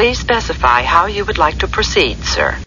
Please specify how you would like to proceed, sir.